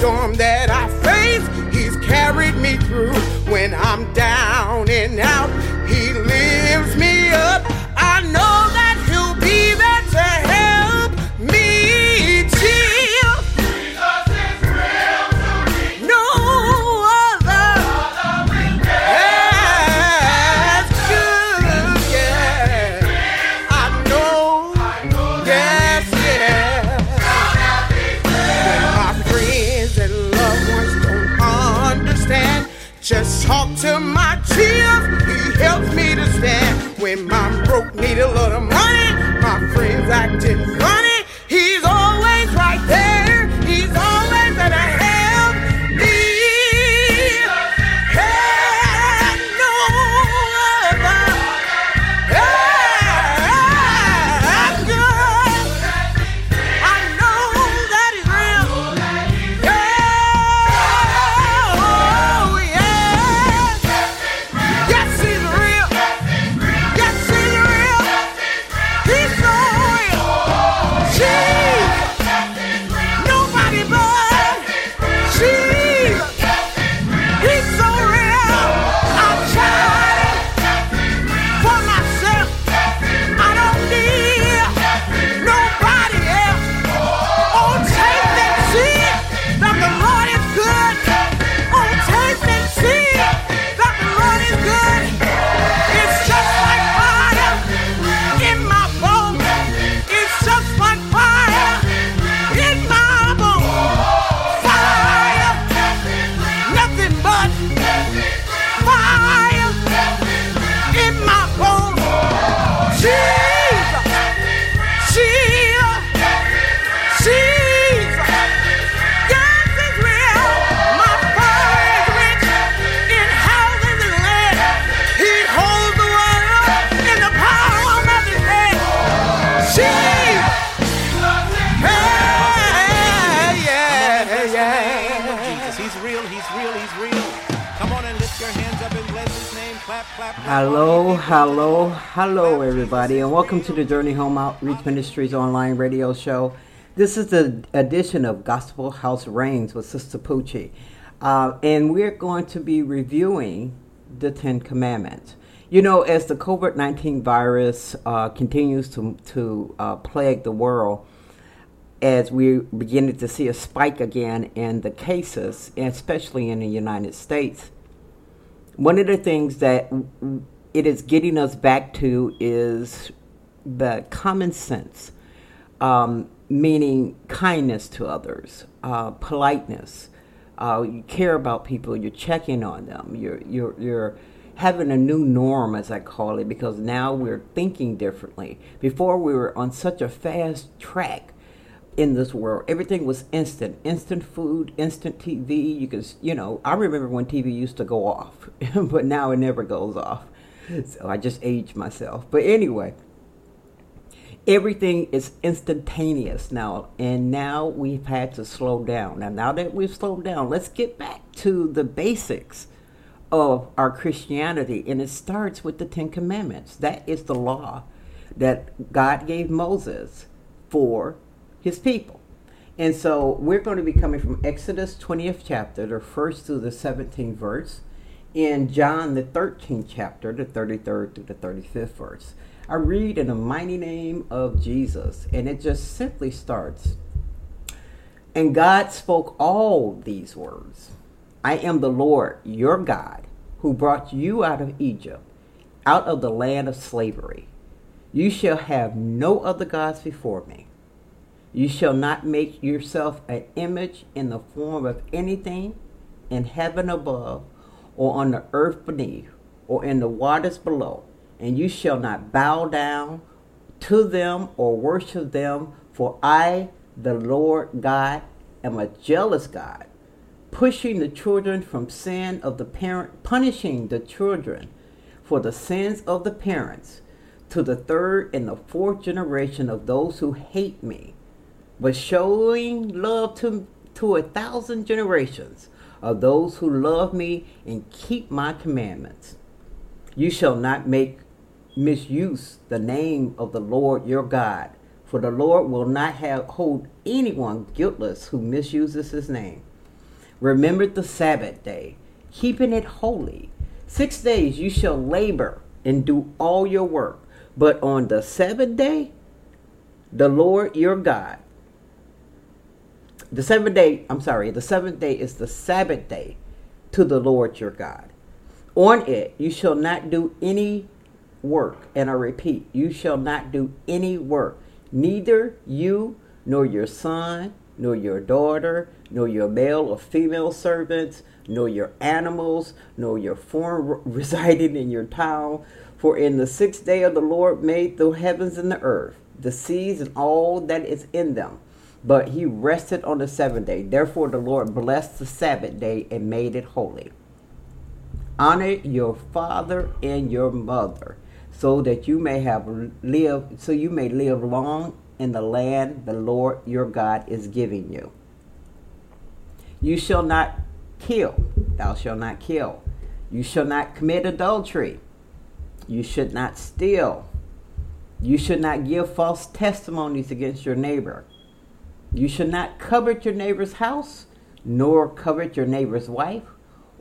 Storm that I face, He's carried me through. When I'm down and out, friends welcome to the Journey Home Outreach Ministries online radio show. This is the edition of Gospel House Reigns with Sister Poochie, uh, and we're going to be reviewing the Ten Commandments. You know, as the COVID 19 virus uh, continues to, to uh, plague the world, as we're beginning to see a spike again in the cases, especially in the United States, one of the things that it is getting us back to is the common sense, um, meaning kindness to others, uh, politeness. Uh, you care about people. You're checking on them. You're you're you're having a new norm, as I call it, because now we're thinking differently. Before we were on such a fast track in this world. Everything was instant, instant food, instant TV. You could, you know, I remember when TV used to go off, but now it never goes off. So I just aged myself. But anyway, everything is instantaneous now, and now we've had to slow down. And now that we've slowed down, let's get back to the basics of our Christianity, and it starts with the Ten Commandments. That is the law that God gave Moses for his people. And so we're going to be coming from Exodus 20th chapter, the first through the 17th verse, in John the 13th chapter, the 33rd through the 35th verse. I read in the mighty name of Jesus, and it just simply starts. And God spoke all these words I am the Lord your God, who brought you out of Egypt, out of the land of slavery. You shall have no other gods before me. You shall not make yourself an image in the form of anything in heaven above, or on the earth beneath, or in the waters below. And you shall not bow down to them or worship them, for I, the Lord God, am a jealous God, pushing the children from sin of the parent, punishing the children for the sins of the parents to the third and the fourth generation of those who hate me, but showing love to, to a thousand generations of those who love me and keep my commandments. You shall not make misuse the name of the Lord your God, for the Lord will not have hold anyone guiltless who misuses his name. Remember the Sabbath day, keeping it holy. Six days you shall labor and do all your work, but on the seventh day, the Lord your God. The seventh day, I'm sorry, the seventh day is the Sabbath day to the Lord your God. On it you shall not do any work. And I repeat, you shall not do any work, neither you nor your son, nor your daughter, nor your male or female servants, nor your animals, nor your foreign residing in your town. For in the sixth day of the Lord made the heavens and the earth, the seas and all that is in them. But he rested on the seventh day. Therefore the Lord blessed the Sabbath day and made it holy. Honor your father and your mother, so that you may have live so you may live long in the land the Lord your God is giving you. You shall not kill, thou shalt not kill. You shall not commit adultery. You should not steal. You should not give false testimonies against your neighbor. You should not covet your neighbor's house, nor covet your neighbor's wife,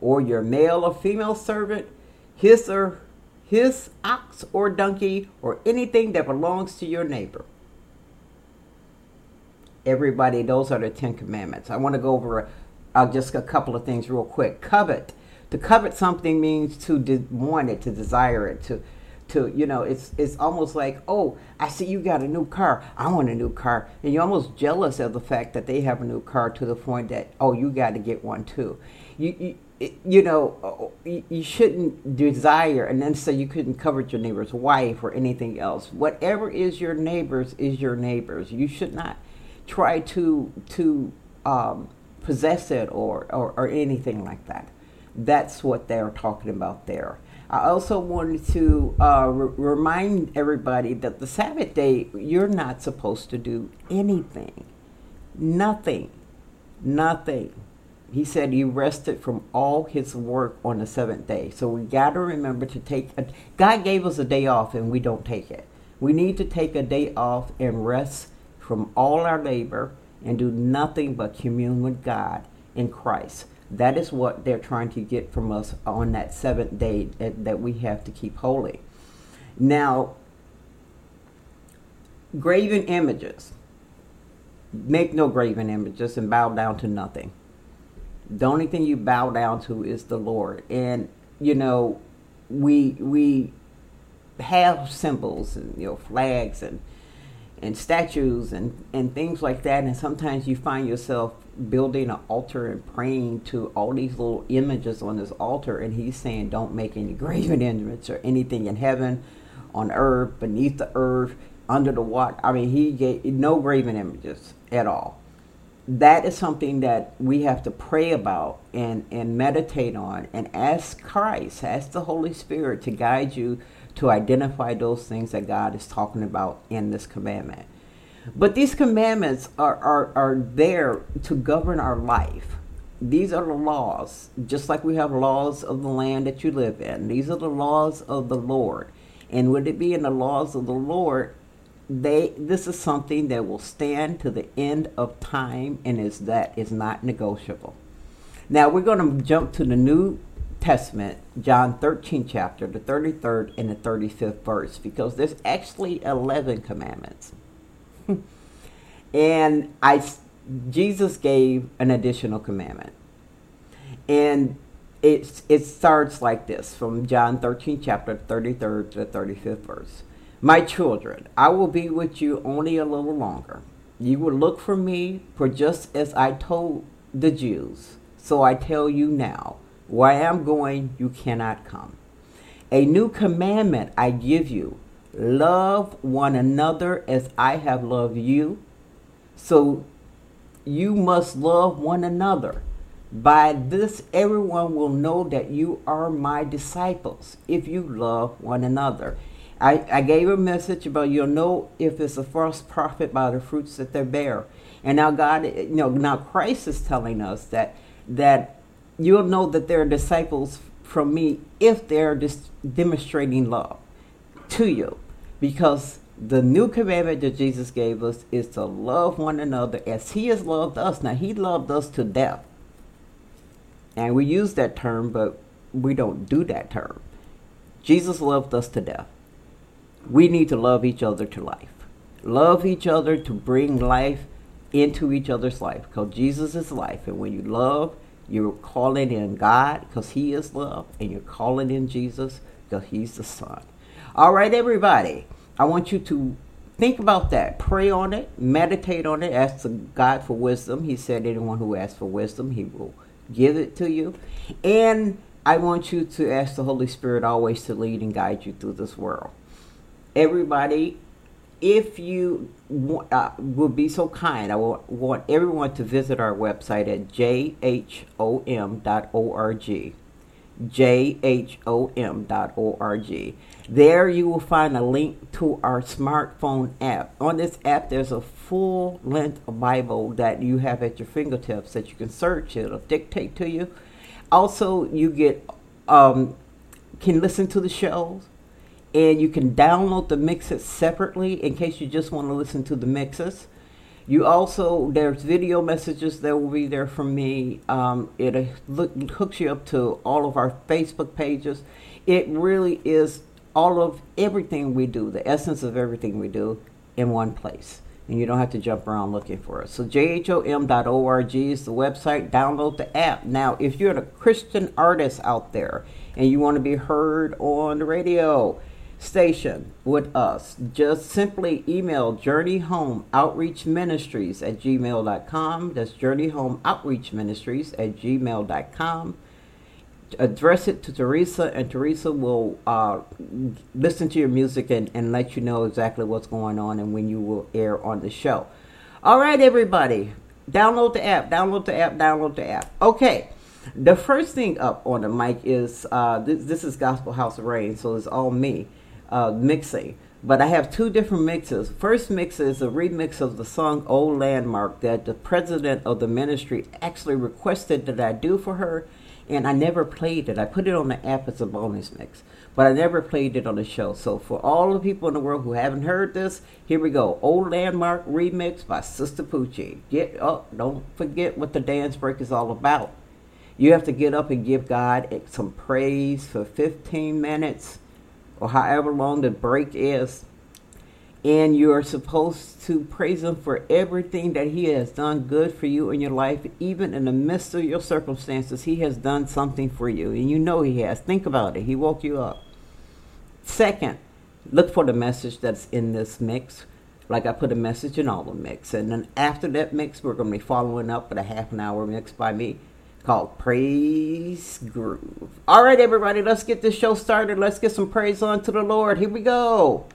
or your male or female servant, his or his ox or donkey, or anything that belongs to your neighbor. Everybody, those are the Ten Commandments. I want to go over uh, just a couple of things real quick. Covet. To covet something means to de- want it, to desire it, to to you know it's it's almost like oh i see you got a new car i want a new car and you're almost jealous of the fact that they have a new car to the point that oh you got to get one too you, you you know you shouldn't desire and then say you couldn't covet your neighbor's wife or anything else whatever is your neighbor's is your neighbor's you should not try to to um, possess it or, or or anything like that that's what they're talking about there I also wanted to uh, re- remind everybody that the Sabbath day, you're not supposed to do anything. Nothing. Nothing. He said he rested from all his work on the seventh day. So we got to remember to take, a, God gave us a day off and we don't take it. We need to take a day off and rest from all our labor and do nothing but commune with God in Christ. That is what they're trying to get from us on that seventh day that, that we have to keep holy. Now, graven images. Make no graven images and bow down to nothing. The only thing you bow down to is the Lord. And, you know, we we have symbols and you know flags and and statues and, and things like that. And sometimes you find yourself building an altar and praying to all these little images on this altar. And he's saying, don't make any graven images or anything in heaven, on earth, beneath the earth, under the water. I mean, he gave no graven images at all. That is something that we have to pray about and, and meditate on and ask Christ, ask the Holy Spirit to guide you to identify those things that God is talking about in this commandment. But these commandments are, are, are there to govern our life. These are the laws, just like we have laws of the land that you live in. These are the laws of the Lord. And would it be in the laws of the Lord, they this is something that will stand to the end of time and is that is not negotiable. Now we're going to jump to the New Testament, John 13 chapter, the 33rd and the 35th verse, because there's actually 11 commandments. and I, Jesus gave an additional commandment. And it, it starts like this from John 13 chapter 33rd to the 35th verse. My children, I will be with you only a little longer. You will look for me, for just as I told the Jews, so I tell you now, where I am going, you cannot come. A new commandment I give you love one another as I have loved you. So you must love one another. By this, everyone will know that you are my disciples if you love one another. I, I gave a message about you'll know if it's a false prophet by the fruits that they bear. And now God, you know, now Christ is telling us that that you'll know that they're disciples from me if they're just demonstrating love to you, because the new commandment that Jesus gave us is to love one another as He has loved us. Now He loved us to death, and we use that term, but we don't do that term. Jesus loved us to death we need to love each other to life. Love each other to bring life into each other's life because Jesus is life. And when you love, you're calling in God because He is love, and you're calling in Jesus because He's the Son. All right, everybody, I want you to think about that. Pray on it, meditate on it, ask God for wisdom. He said, anyone who asks for wisdom, He will give it to you. And I want you to ask the Holy Spirit always to lead and guide you through this world everybody, if you uh, will be so kind, I will want everyone to visit our website at jhom.org. jhom.org. There you will find a link to our smartphone app. On this app, there's a full length Bible that you have at your fingertips that you can search. It'll dictate to you. Also, you get um, can listen to the shows and you can download the mixes separately in case you just want to listen to the mixes. You also there's video messages that will be there from me. Um, it hooks you up to all of our Facebook pages. It really is all of everything we do, the essence of everything we do, in one place. And you don't have to jump around looking for it. So jhom.org is the website. Download the app. Now, if you're a Christian artist out there and you want to be heard on the radio, station with us, just simply email Journey Home Outreach Ministries at gmail.com. That's Journey Home Outreach Ministries at gmail.com. Address it to Teresa, and Teresa will uh, listen to your music and, and let you know exactly what's going on and when you will air on the show. All right, everybody, download the app, download the app, download the app. Okay. The first thing up on the mic is uh, this, this is Gospel House of Rain, so it's all me uh, mixing. But I have two different mixes. First mix is a remix of the song Old Landmark that the president of the ministry actually requested that I do for her, and I never played it. I put it on the app as a bonus mix, but I never played it on the show. So for all the people in the world who haven't heard this, here we go. Old Landmark remix by Sister Poochie. Get up. Don't forget what the dance break is all about. You have to get up and give God some praise for 15 minutes or however long the break is. And you are supposed to praise Him for everything that He has done good for you in your life, even in the midst of your circumstances. He has done something for you, and you know He has. Think about it. He woke you up. Second, look for the message that's in this mix. Like I put a message in all the mix. And then after that mix, we're going to be following up with a half an hour mix by me called Praise Groove. All right, everybody, let's get this show started. Let's get some praise on to the Lord. Here we go.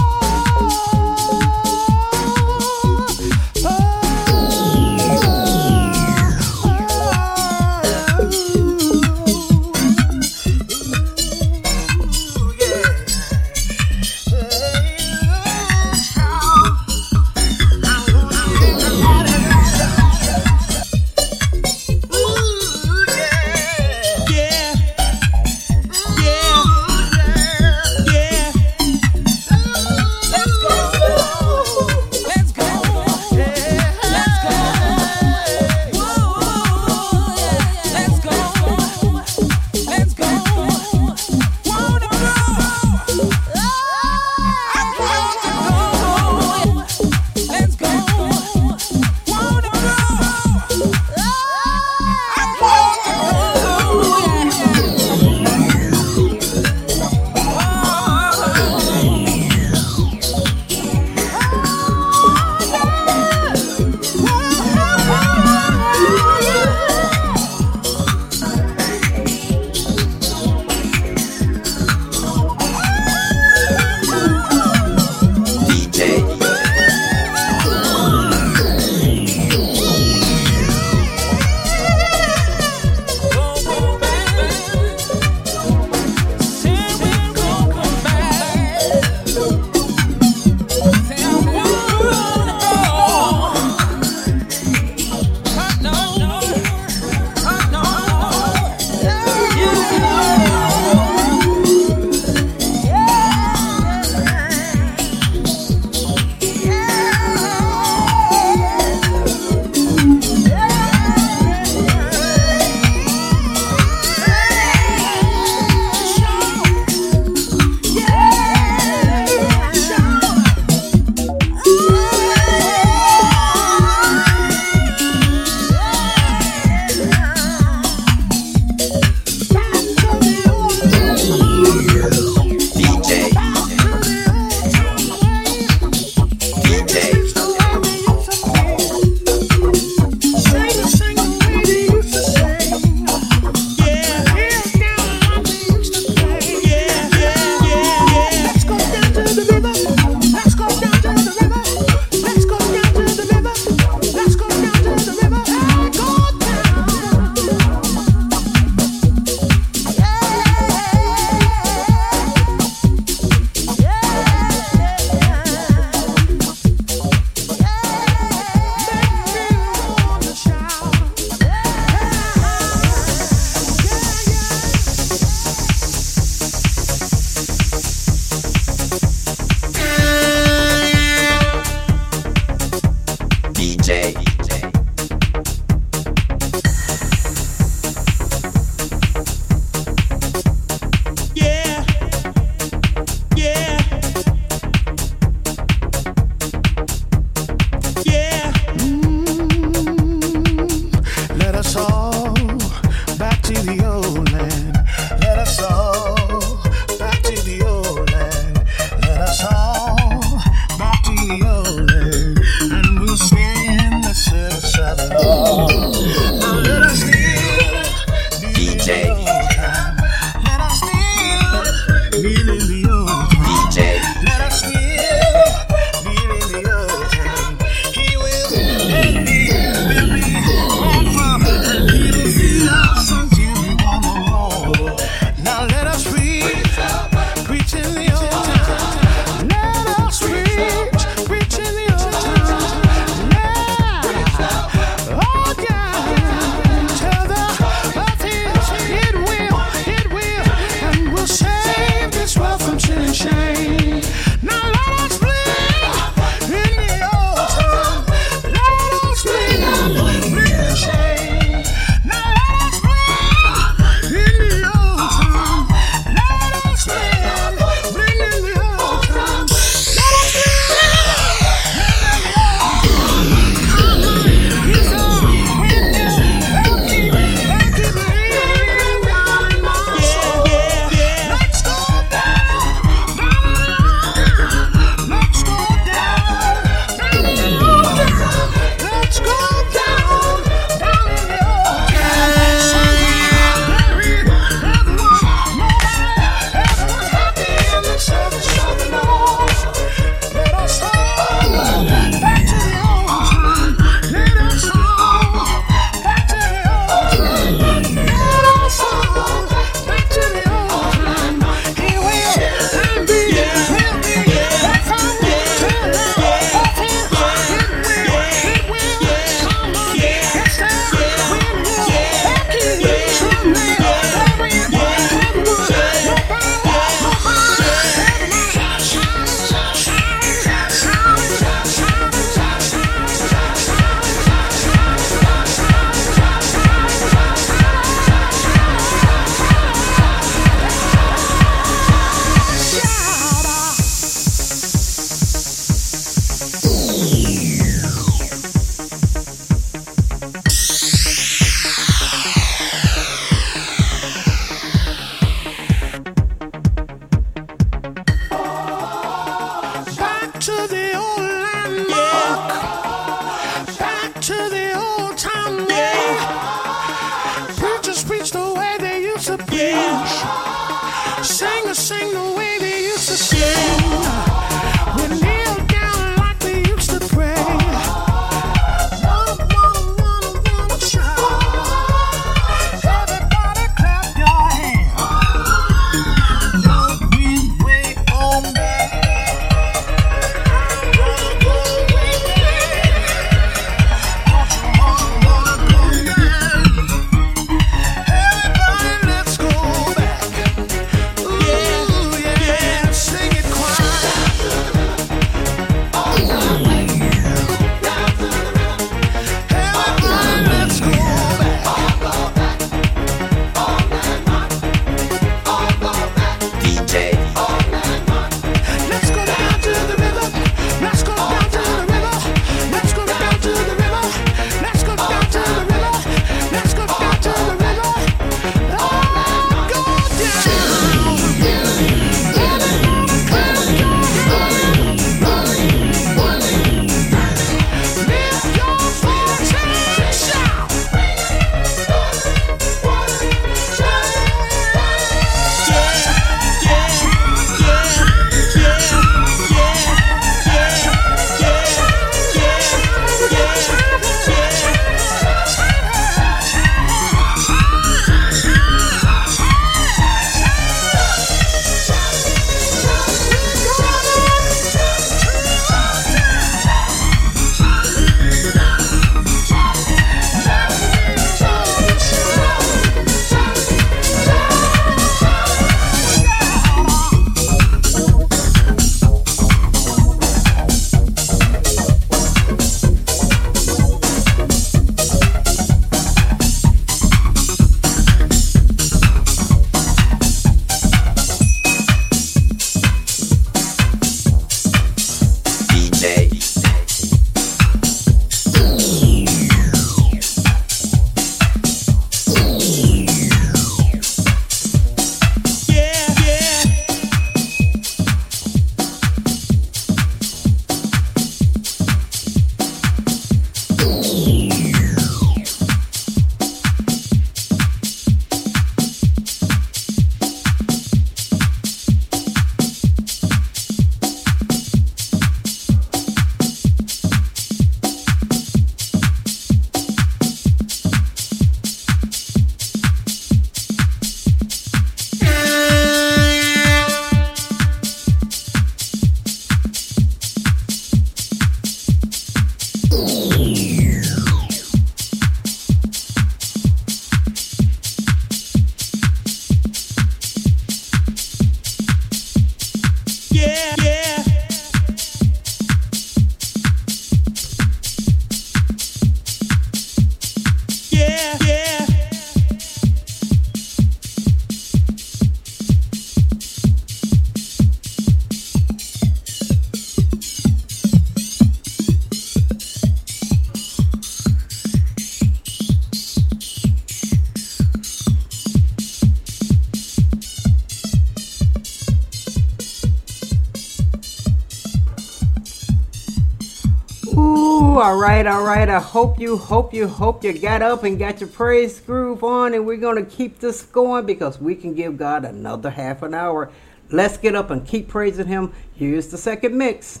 I hope you, hope you, hope you got up and got your praise groove on, and we're going to keep this going because we can give God another half an hour. Let's get up and keep praising Him. Here's the second mix.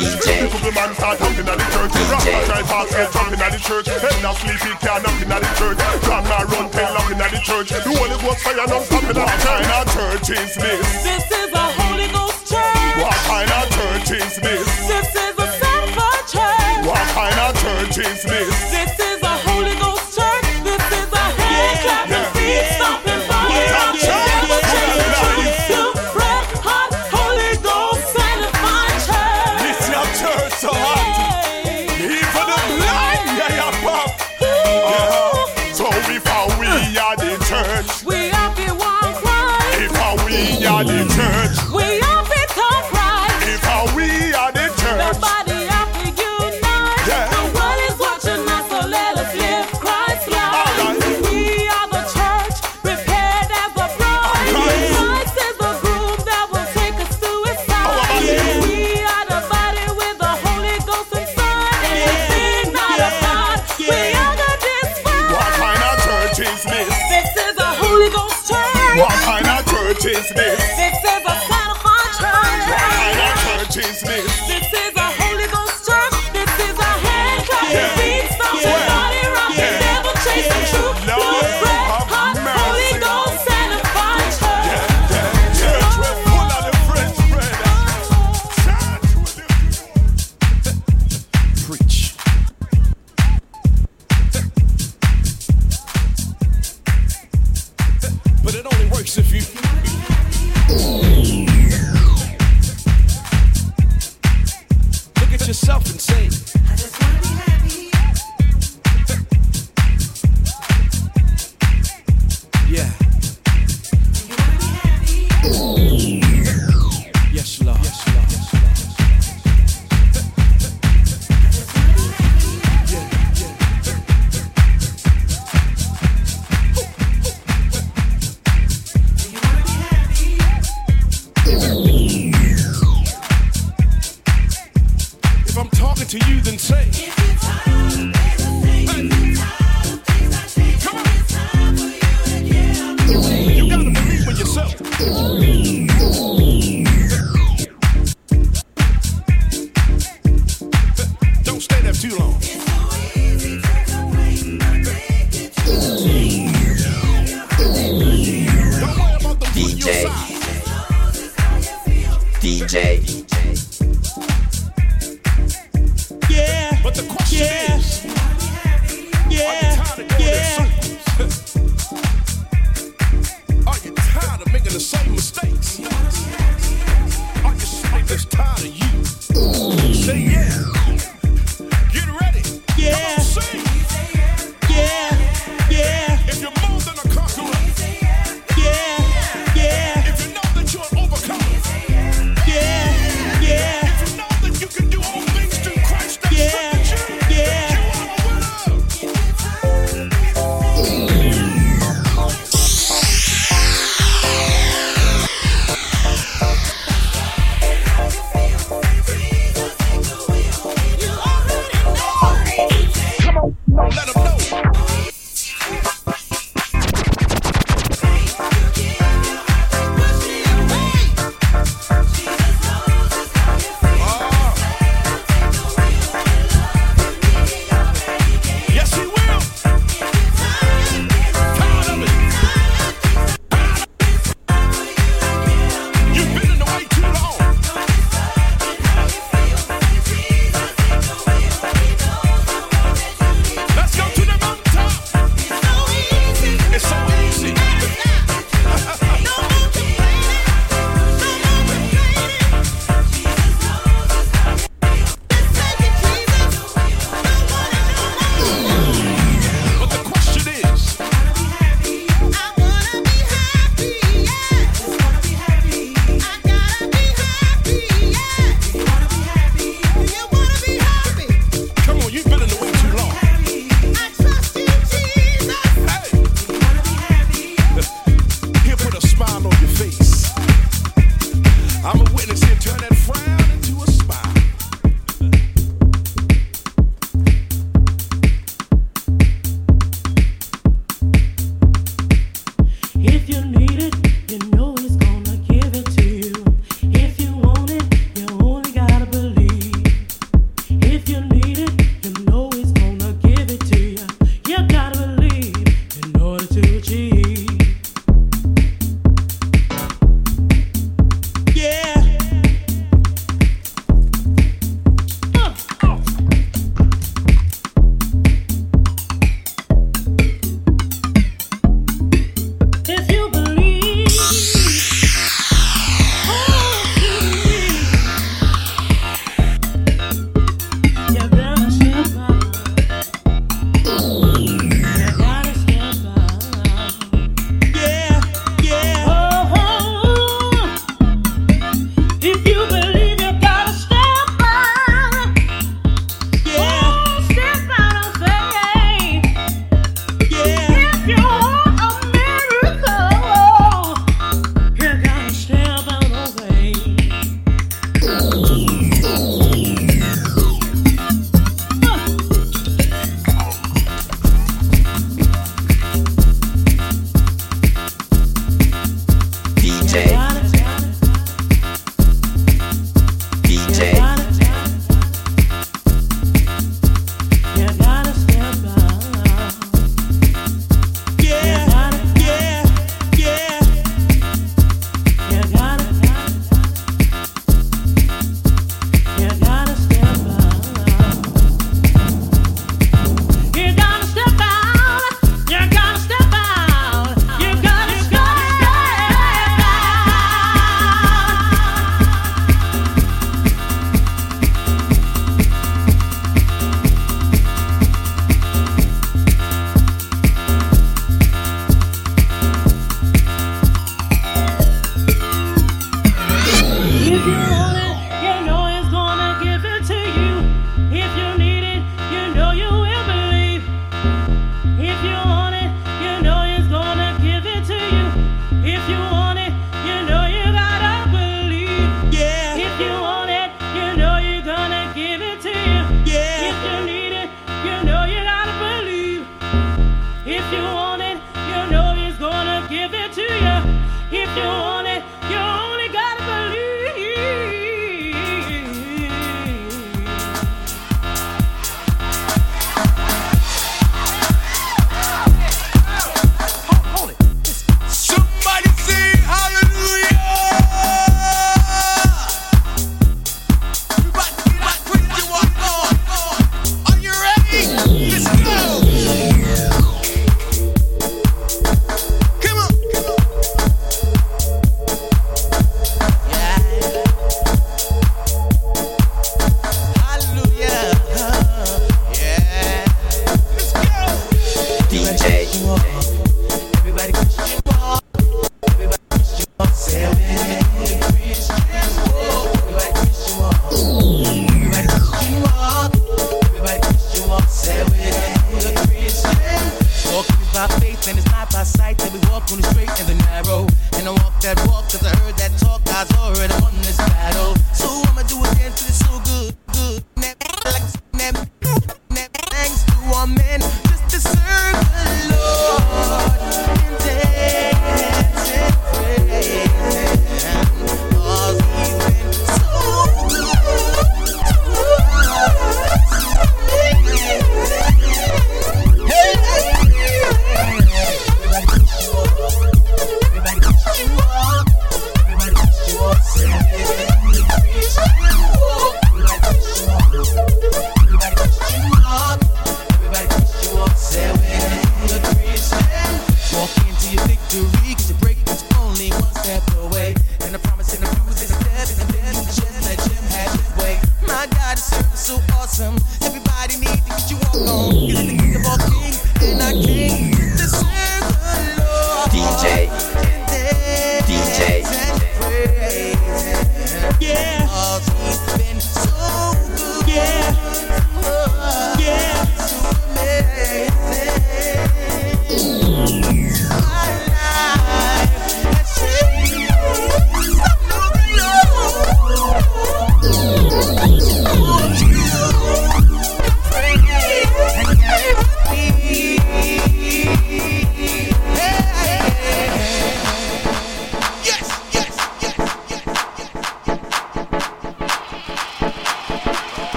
DJ. Couple man start jumping at the church. Rock drive pass get jumping at the church. Head not sleepy, can't up in at the church. Grandma run tell up in at the church. The Holy Ghost fire not stopping at the church. What kind of church is this? This is a Holy Ghost church. What kind of church is this? This is a Sanctified church. What kind of church is this?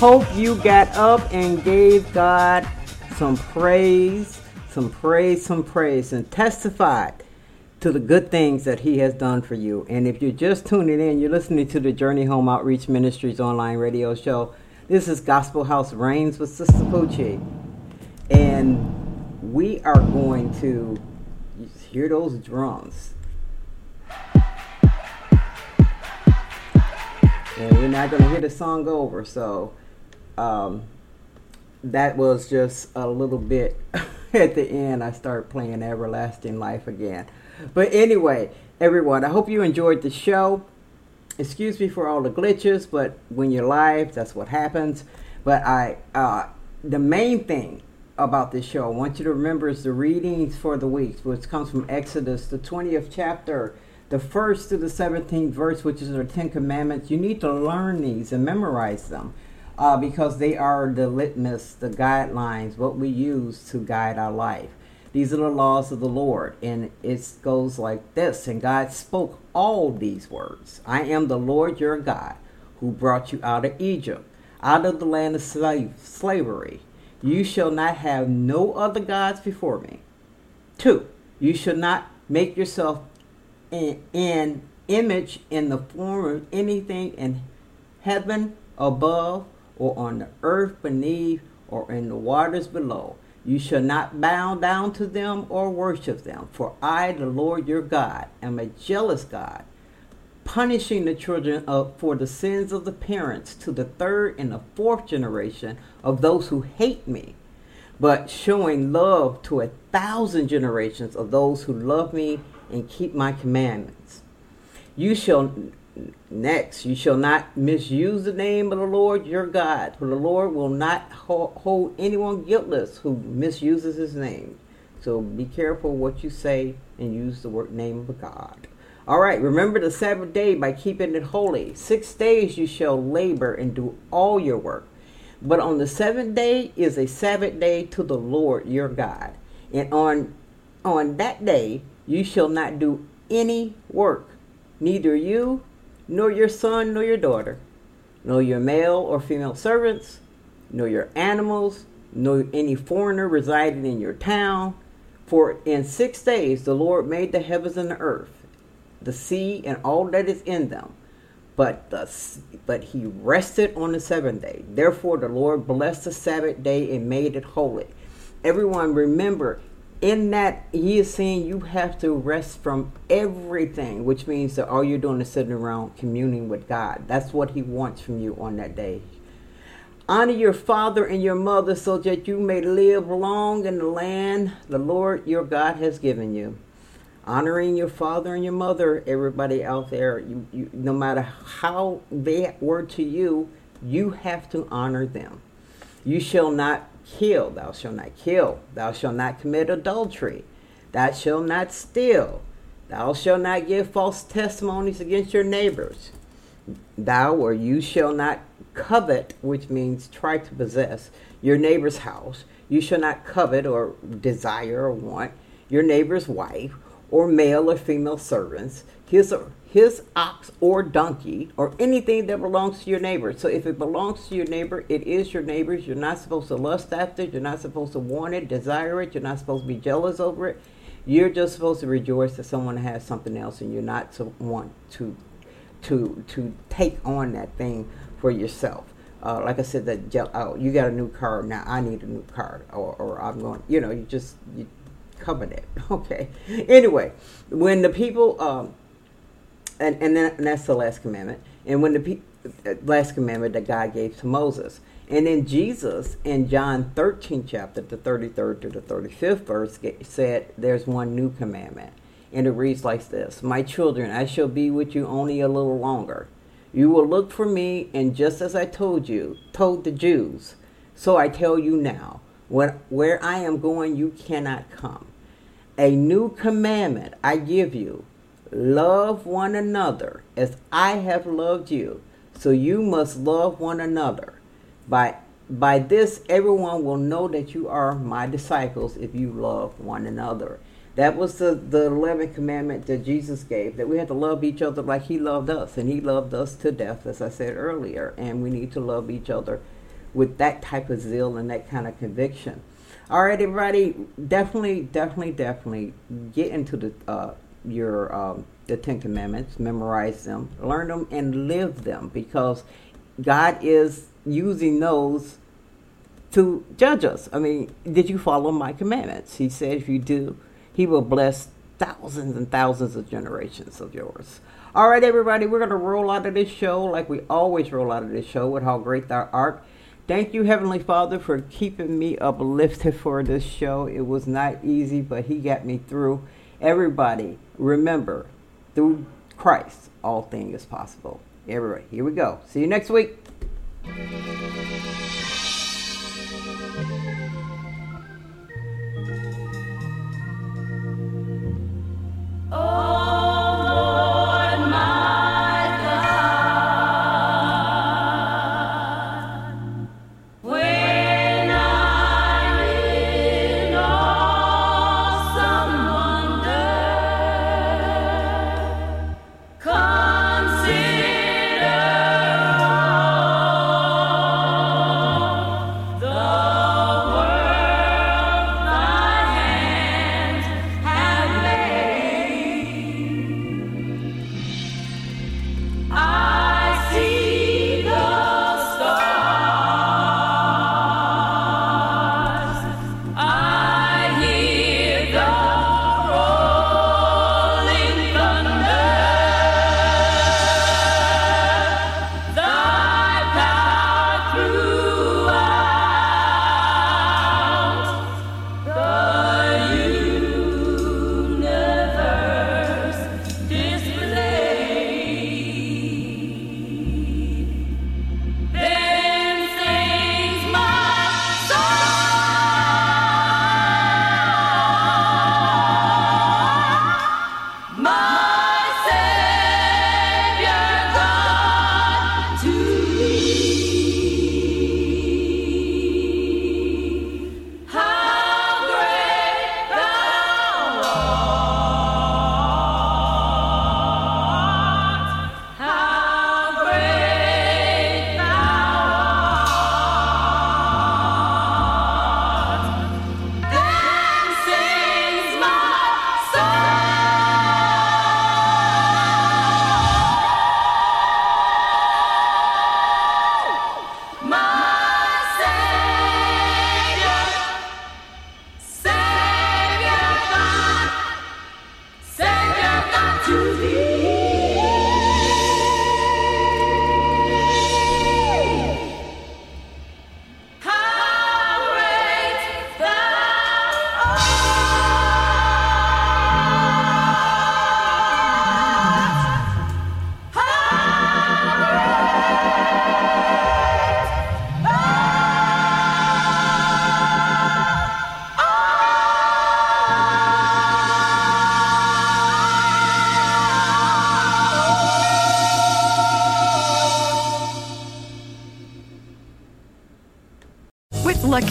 Hope you got up and gave God some praise, some praise, some praise, and testified to the good things that He has done for you. And if you're just tuning in, you're listening to the Journey Home Outreach Ministries online radio show. This is Gospel House Reigns with Sister Poochie. And we are going to hear those drums. and we're not going to hear the song over. So um, that was just a little bit at the end. I start playing Everlasting Life again. But anyway, everyone, I hope you enjoyed the show. Excuse me for all the glitches, but when you're live, that's what happens. But I, uh, the main thing about this show, I want you to remember is the readings for the weeks, which comes from Exodus, the 20th chapter the first to the 17th verse, which is the Ten Commandments, you need to learn these and memorize them uh, because they are the litmus, the guidelines, what we use to guide our life. These are the laws of the Lord, and it goes like this. And God spoke all these words I am the Lord your God who brought you out of Egypt, out of the land of slave, slavery. You shall not have no other gods before me. Two, you shall not make yourself an, in image in the form of anything in heaven above or on the earth beneath or in the waters below. You shall not bow down to them or worship them, for I, the Lord your God, am a jealous God, punishing the children of, for the sins of the parents to the third and the fourth generation of those who hate me, but showing love to a thousand generations of those who love me and keep my commandments. You shall next you shall not misuse the name of the Lord your God, for the Lord will not hold anyone guiltless who misuses his name. So be careful what you say and use the word name of God. All right, remember the Sabbath day by keeping it holy. Six days you shall labor and do all your work. But on the seventh day is a Sabbath day to the Lord your God. And on on that day you shall not do any work, neither you, nor your son, nor your daughter, nor your male or female servants, nor your animals, nor any foreigner residing in your town. For in six days the Lord made the heavens and the earth, the sea, and all that is in them. But the but he rested on the seventh day. Therefore the Lord blessed the Sabbath day and made it holy. Everyone remember in that he is saying you have to rest from everything which means that all you're doing is sitting around communing with god. That's what he wants from you on that day. Honor your father and your mother so that you may live long in the land the lord your god has given you. Honoring your father and your mother everybody out there you, you no matter how they were to you you have to honor them. You shall not kill, thou shalt not kill, thou shalt not commit adultery, thou shalt not steal, thou shalt not give false testimonies against your neighbors, thou or you shall not covet, which means try to possess, your neighbor's house, you shall not covet or desire or want your neighbor's wife or male or female servants, his or his ox or donkey or anything that belongs to your neighbor. So if it belongs to your neighbor, it is your neighbor's. You're not supposed to lust after it. You're not supposed to want it, desire it. You're not supposed to be jealous over it. You're just supposed to rejoice that someone has something else, and you're not to want to to to take on that thing for yourself. Uh, like I said, that je- oh, you got a new car now. I need a new car, or, or I'm going. You know, you just you covenant. Okay. Anyway, when the people um, and and, then, and that's the last commandment. And when the pe- uh, last commandment that God gave to Moses, and then Jesus in John 13 chapter, the 33rd to the 35th verse, said, "There's one new commandment." And it reads like this My children, I shall be with you only a little longer. You will look for me, and just as I told you, told the Jews, so I tell you now, when, where I am going, you cannot come. A new commandment I give you love one another as I have loved you. So you must love one another. By by this everyone will know that you are my disciples if you love one another. That was the the eleventh commandment that Jesus gave that we had to love each other like He loved us, and He loved us to death, as I said earlier. And we need to love each other with that type of zeal and that kind of conviction. All right, everybody, definitely, definitely, definitely get into the uh, your um, the Ten Commandments, memorize them, learn them, and live them because God is using those to judge us. I mean, did you follow my commandments? He said, if you do, He will bless thousands and thousands of generations of yours. All right, everybody, we're going to roll out of this show like we always roll out of this show with how great thou art. Thank you, Heavenly Father, for keeping me uplifted for this show. It was not easy, but He got me through. Everybody, remember, through Christ, all things is possible. Everybody, here we go. See you next week. I